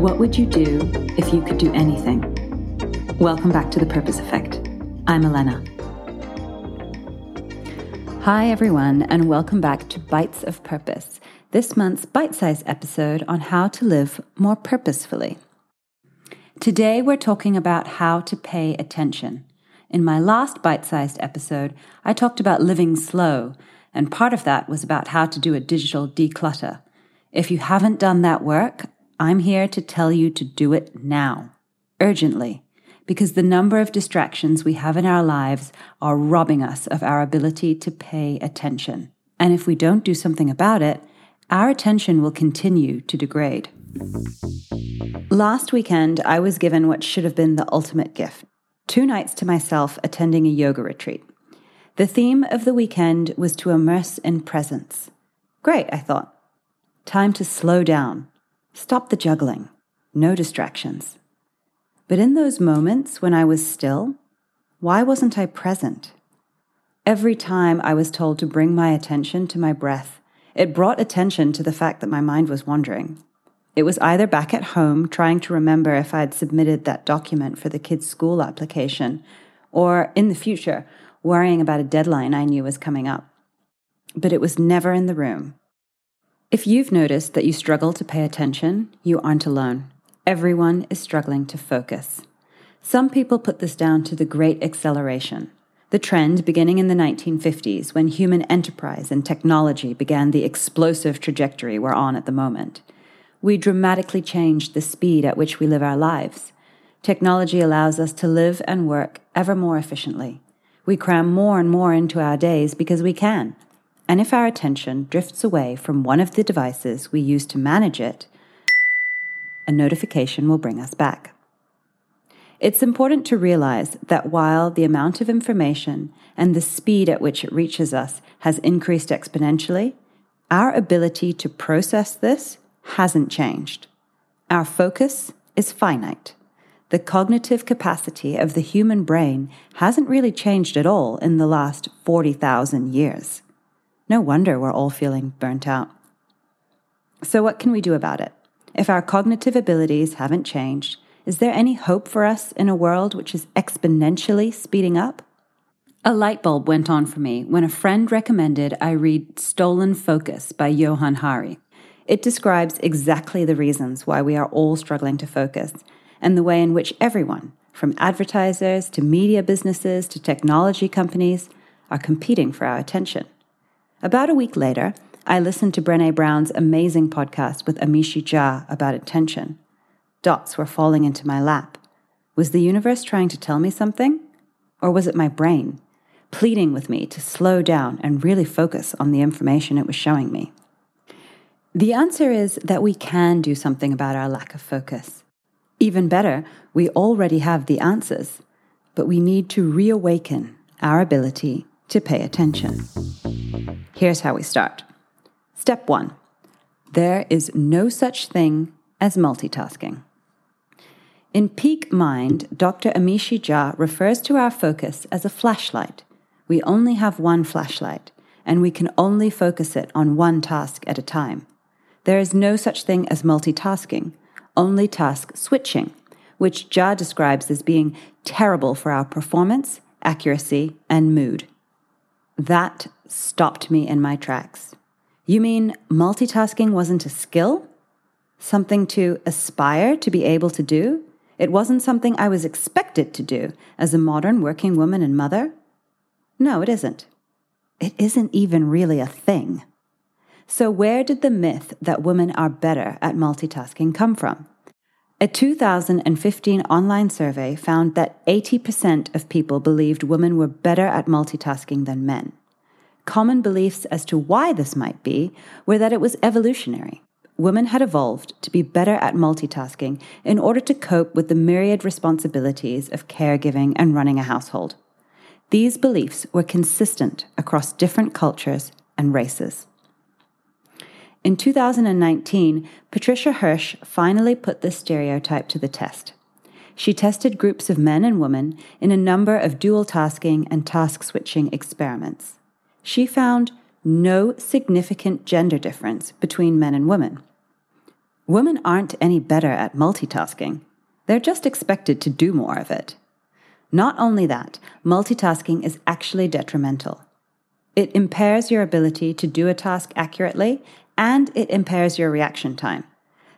What would you do if you could do anything? Welcome back to The Purpose Effect. I'm Elena. Hi, everyone, and welcome back to Bites of Purpose, this month's bite sized episode on how to live more purposefully. Today, we're talking about how to pay attention. In my last bite sized episode, I talked about living slow, and part of that was about how to do a digital declutter. If you haven't done that work, I'm here to tell you to do it now, urgently because the number of distractions we have in our lives are robbing us of our ability to pay attention. And if we don't do something about it, our attention will continue to degrade. Last weekend, I was given what should have been the ultimate gift two nights to myself attending a yoga retreat. The theme of the weekend was to immerse in presence. Great, I thought. Time to slow down, stop the juggling, no distractions. But in those moments when I was still, why wasn't I present? Every time I was told to bring my attention to my breath, it brought attention to the fact that my mind was wandering. It was either back at home trying to remember if I had submitted that document for the kids' school application, or in the future, worrying about a deadline I knew was coming up. But it was never in the room. If you've noticed that you struggle to pay attention, you aren't alone. Everyone is struggling to focus. Some people put this down to the Great Acceleration, the trend beginning in the 1950s when human enterprise and technology began the explosive trajectory we're on at the moment. We dramatically changed the speed at which we live our lives. Technology allows us to live and work ever more efficiently. We cram more and more into our days because we can. And if our attention drifts away from one of the devices we use to manage it, a notification will bring us back. It's important to realize that while the amount of information and the speed at which it reaches us has increased exponentially, our ability to process this hasn't changed. Our focus is finite. The cognitive capacity of the human brain hasn't really changed at all in the last 40,000 years. No wonder we're all feeling burnt out. So, what can we do about it? If our cognitive abilities haven't changed, is there any hope for us in a world which is exponentially speeding up? A light bulb went on for me when a friend recommended I read Stolen Focus by Johann Hari. It describes exactly the reasons why we are all struggling to focus and the way in which everyone, from advertisers to media businesses to technology companies, are competing for our attention. About a week later, I listened to Brene Brown's amazing podcast with Amishi Jha about attention. Dots were falling into my lap. Was the universe trying to tell me something? Or was it my brain, pleading with me to slow down and really focus on the information it was showing me? The answer is that we can do something about our lack of focus. Even better, we already have the answers, but we need to reawaken our ability to pay attention. Here's how we start. Step one there is no such thing as multitasking. In Peak Mind, Dr. Amishi Jha refers to our focus as a flashlight. We only have one flashlight, and we can only focus it on one task at a time. There is no such thing as multitasking, only task switching, which Jha describes as being terrible for our performance, accuracy, and mood. That stopped me in my tracks. You mean multitasking wasn't a skill? Something to aspire to be able to do? It wasn't something I was expected to do as a modern working woman and mother? No, it isn't. It isn't even really a thing. So, where did the myth that women are better at multitasking come from? A 2015 online survey found that 80% of people believed women were better at multitasking than men. Common beliefs as to why this might be were that it was evolutionary. Women had evolved to be better at multitasking in order to cope with the myriad responsibilities of caregiving and running a household. These beliefs were consistent across different cultures and races. In 2019, Patricia Hirsch finally put this stereotype to the test. She tested groups of men and women in a number of dual tasking and task switching experiments she found no significant gender difference between men and women. Women aren't any better at multitasking. They're just expected to do more of it. Not only that, multitasking is actually detrimental. It impairs your ability to do a task accurately and it impairs your reaction time.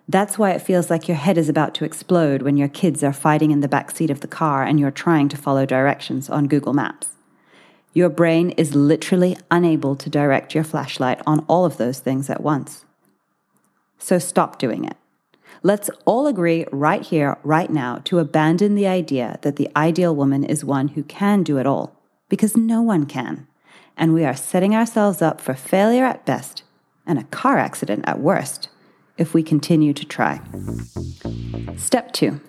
That's why it feels like your head is about to explode when your kids are fighting in the back seat of the car and you're trying to follow directions on Google Maps. Your brain is literally unable to direct your flashlight on all of those things at once. So stop doing it. Let's all agree right here, right now, to abandon the idea that the ideal woman is one who can do it all, because no one can. And we are setting ourselves up for failure at best and a car accident at worst if we continue to try. Step two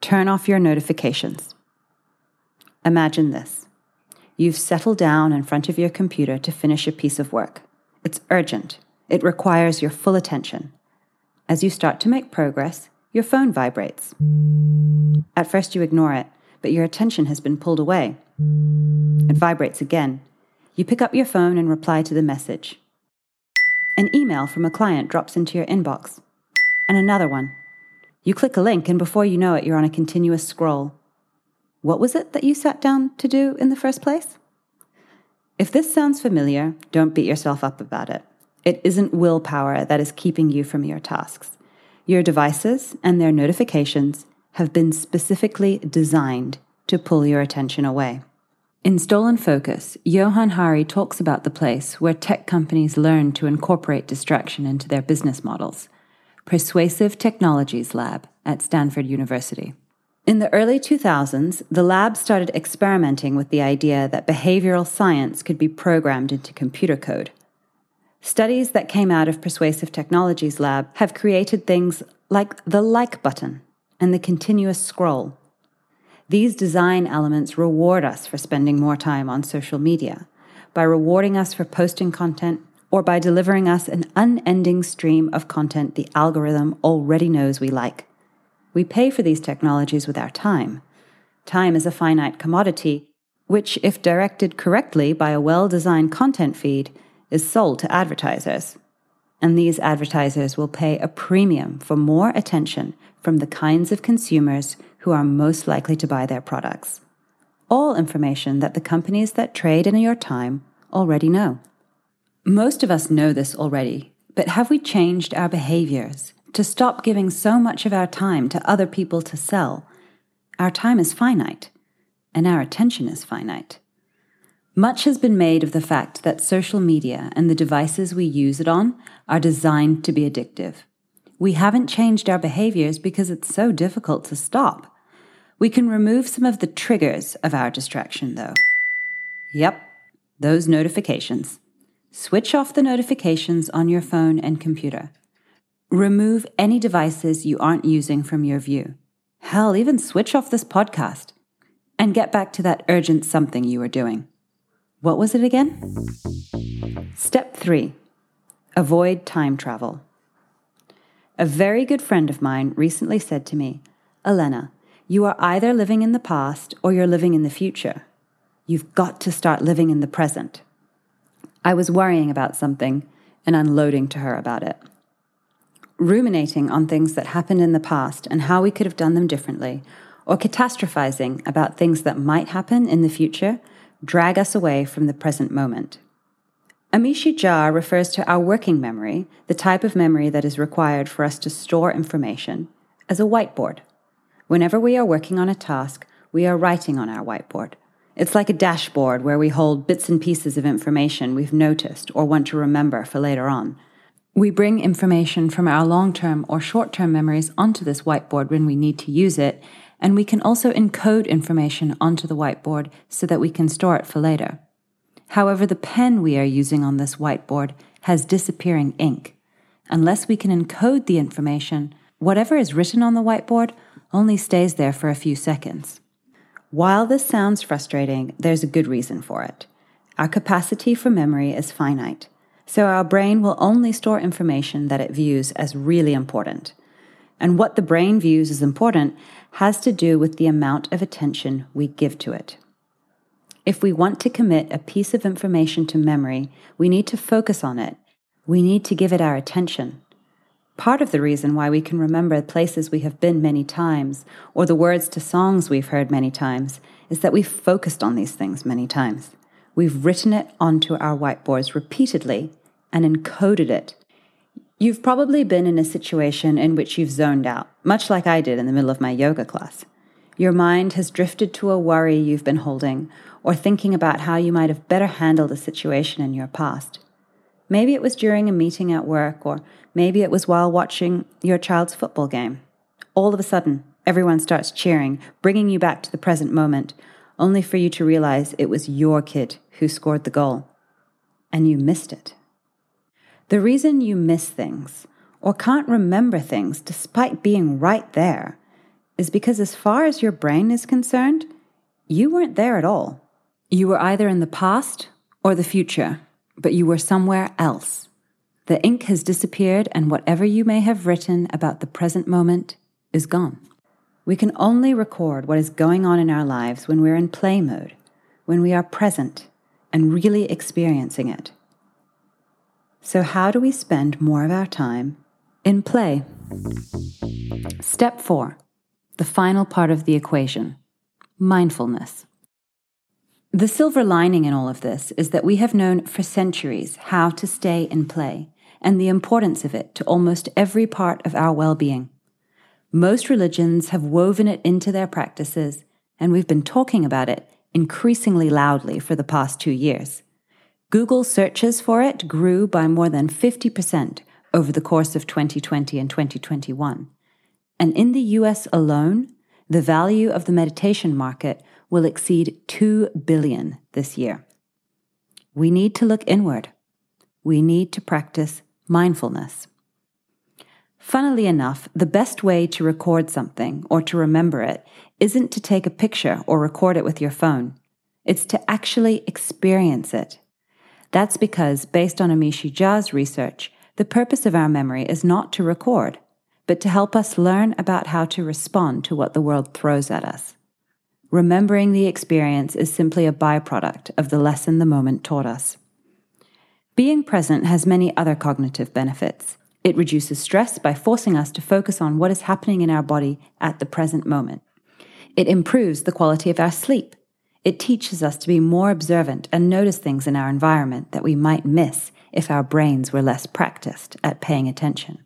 turn off your notifications. Imagine this you've settled down in front of your computer to finish a piece of work. It's urgent, it requires your full attention. As you start to make progress, your phone vibrates. At first, you ignore it, but your attention has been pulled away. It vibrates again. You pick up your phone and reply to the message. An email from a client drops into your inbox. And another one. You click a link, and before you know it, you're on a continuous scroll. What was it that you sat down to do in the first place? If this sounds familiar, don't beat yourself up about it. It isn't willpower that is keeping you from your tasks. Your devices and their notifications have been specifically designed to pull your attention away. In Stolen Focus, Johann Hari talks about the place where tech companies learn to incorporate distraction into their business models Persuasive Technologies Lab at Stanford University. In the early 2000s, the lab started experimenting with the idea that behavioral science could be programmed into computer code. Studies that came out of Persuasive Technologies Lab have created things like the like button and the continuous scroll. These design elements reward us for spending more time on social media, by rewarding us for posting content, or by delivering us an unending stream of content the algorithm already knows we like. We pay for these technologies with our time. Time is a finite commodity, which, if directed correctly by a well designed content feed, is sold to advertisers. And these advertisers will pay a premium for more attention from the kinds of consumers who are most likely to buy their products. All information that the companies that trade in your time already know. Most of us know this already, but have we changed our behaviors to stop giving so much of our time to other people to sell? Our time is finite, and our attention is finite. Much has been made of the fact that social media and the devices we use it on are designed to be addictive. We haven't changed our behaviors because it's so difficult to stop. We can remove some of the triggers of our distraction, though. Yep, those notifications. Switch off the notifications on your phone and computer. Remove any devices you aren't using from your view. Hell, even switch off this podcast and get back to that urgent something you were doing. What was it again? Step three avoid time travel. A very good friend of mine recently said to me, Elena, you are either living in the past or you're living in the future. You've got to start living in the present. I was worrying about something and unloading to her about it. Ruminating on things that happened in the past and how we could have done them differently, or catastrophizing about things that might happen in the future drag us away from the present moment. Amishi Jha refers to our working memory, the type of memory that is required for us to store information, as a whiteboard. Whenever we are working on a task, we are writing on our whiteboard. It's like a dashboard where we hold bits and pieces of information we've noticed or want to remember for later on. We bring information from our long term or short term memories onto this whiteboard when we need to use it, and we can also encode information onto the whiteboard so that we can store it for later. However, the pen we are using on this whiteboard has disappearing ink. Unless we can encode the information, whatever is written on the whiteboard only stays there for a few seconds. While this sounds frustrating, there's a good reason for it. Our capacity for memory is finite, so our brain will only store information that it views as really important. And what the brain views as important has to do with the amount of attention we give to it. If we want to commit a piece of information to memory, we need to focus on it. We need to give it our attention. Part of the reason why we can remember places we have been many times or the words to songs we've heard many times is that we've focused on these things many times. We've written it onto our whiteboards repeatedly and encoded it. You've probably been in a situation in which you've zoned out, much like I did in the middle of my yoga class. Your mind has drifted to a worry you've been holding or thinking about how you might have better handled a situation in your past. Maybe it was during a meeting at work, or maybe it was while watching your child's football game. All of a sudden, everyone starts cheering, bringing you back to the present moment, only for you to realize it was your kid who scored the goal. And you missed it. The reason you miss things or can't remember things despite being right there is because, as far as your brain is concerned, you weren't there at all. You were either in the past or the future, but you were somewhere else. The ink has disappeared, and whatever you may have written about the present moment is gone. We can only record what is going on in our lives when we're in play mode, when we are present and really experiencing it. So, how do we spend more of our time in play? Step four the final part of the equation mindfulness. The silver lining in all of this is that we have known for centuries how to stay in play and the importance of it to almost every part of our well being. Most religions have woven it into their practices, and we've been talking about it increasingly loudly for the past two years. Google searches for it grew by more than 50% over the course of 2020 and 2021. And in the US alone, the value of the meditation market will exceed 2 billion this year. We need to look inward. We need to practice mindfulness. Funnily enough, the best way to record something or to remember it isn't to take a picture or record it with your phone. It's to actually experience it. That's because, based on Amishi Jha's research, the purpose of our memory is not to record, but to help us learn about how to respond to what the world throws at us. Remembering the experience is simply a byproduct of the lesson the moment taught us. Being present has many other cognitive benefits. It reduces stress by forcing us to focus on what is happening in our body at the present moment. It improves the quality of our sleep. It teaches us to be more observant and notice things in our environment that we might miss if our brains were less practiced at paying attention.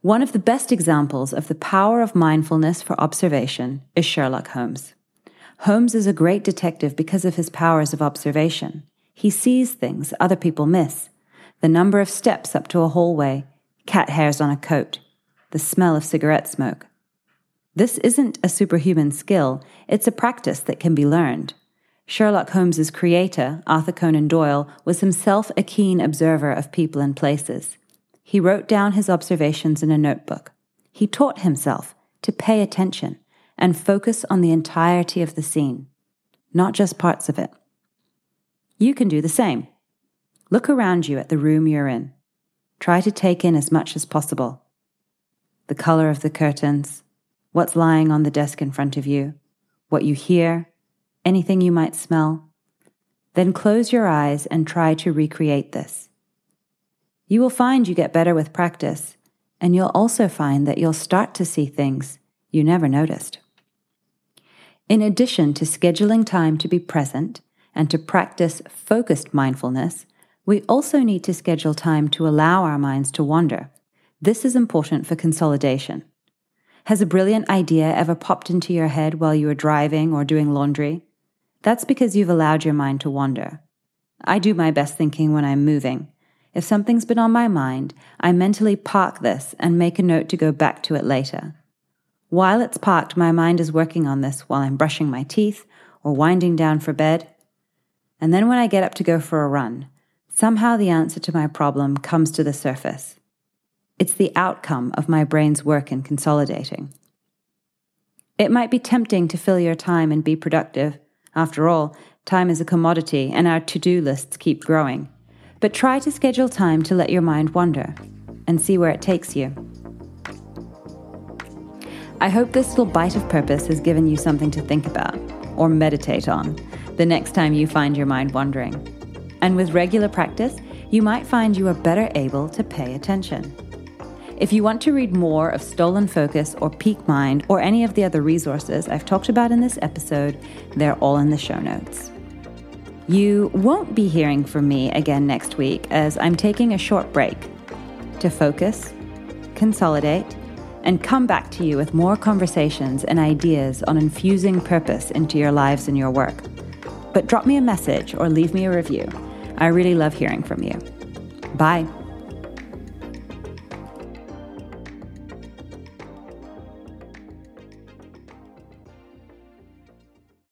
One of the best examples of the power of mindfulness for observation is Sherlock Holmes. Holmes is a great detective because of his powers of observation. He sees things other people miss the number of steps up to a hallway, cat hairs on a coat, the smell of cigarette smoke. This isn't a superhuman skill, it's a practice that can be learned. Sherlock Holmes's creator, Arthur Conan Doyle, was himself a keen observer of people and places. He wrote down his observations in a notebook. He taught himself to pay attention and focus on the entirety of the scene, not just parts of it. You can do the same. Look around you at the room you're in. Try to take in as much as possible. The color of the curtains, what's lying on the desk in front of you, what you hear, anything you might smell. Then close your eyes and try to recreate this. You will find you get better with practice, and you'll also find that you'll start to see things you never noticed. In addition to scheduling time to be present and to practice focused mindfulness, we also need to schedule time to allow our minds to wander. This is important for consolidation. Has a brilliant idea ever popped into your head while you were driving or doing laundry? That's because you've allowed your mind to wander. I do my best thinking when I'm moving, if something's been on my mind, I mentally park this and make a note to go back to it later. While it's parked, my mind is working on this while I'm brushing my teeth or winding down for bed. And then when I get up to go for a run, somehow the answer to my problem comes to the surface. It's the outcome of my brain's work in consolidating. It might be tempting to fill your time and be productive. After all, time is a commodity and our to do lists keep growing but try to schedule time to let your mind wander and see where it takes you. I hope this little bite of purpose has given you something to think about or meditate on the next time you find your mind wandering. And with regular practice, you might find you are better able to pay attention. If you want to read more of Stolen Focus or Peak Mind or any of the other resources I've talked about in this episode, they're all in the show notes. You won't be hearing from me again next week as I'm taking a short break to focus, consolidate, and come back to you with more conversations and ideas on infusing purpose into your lives and your work. But drop me a message or leave me a review. I really love hearing from you. Bye.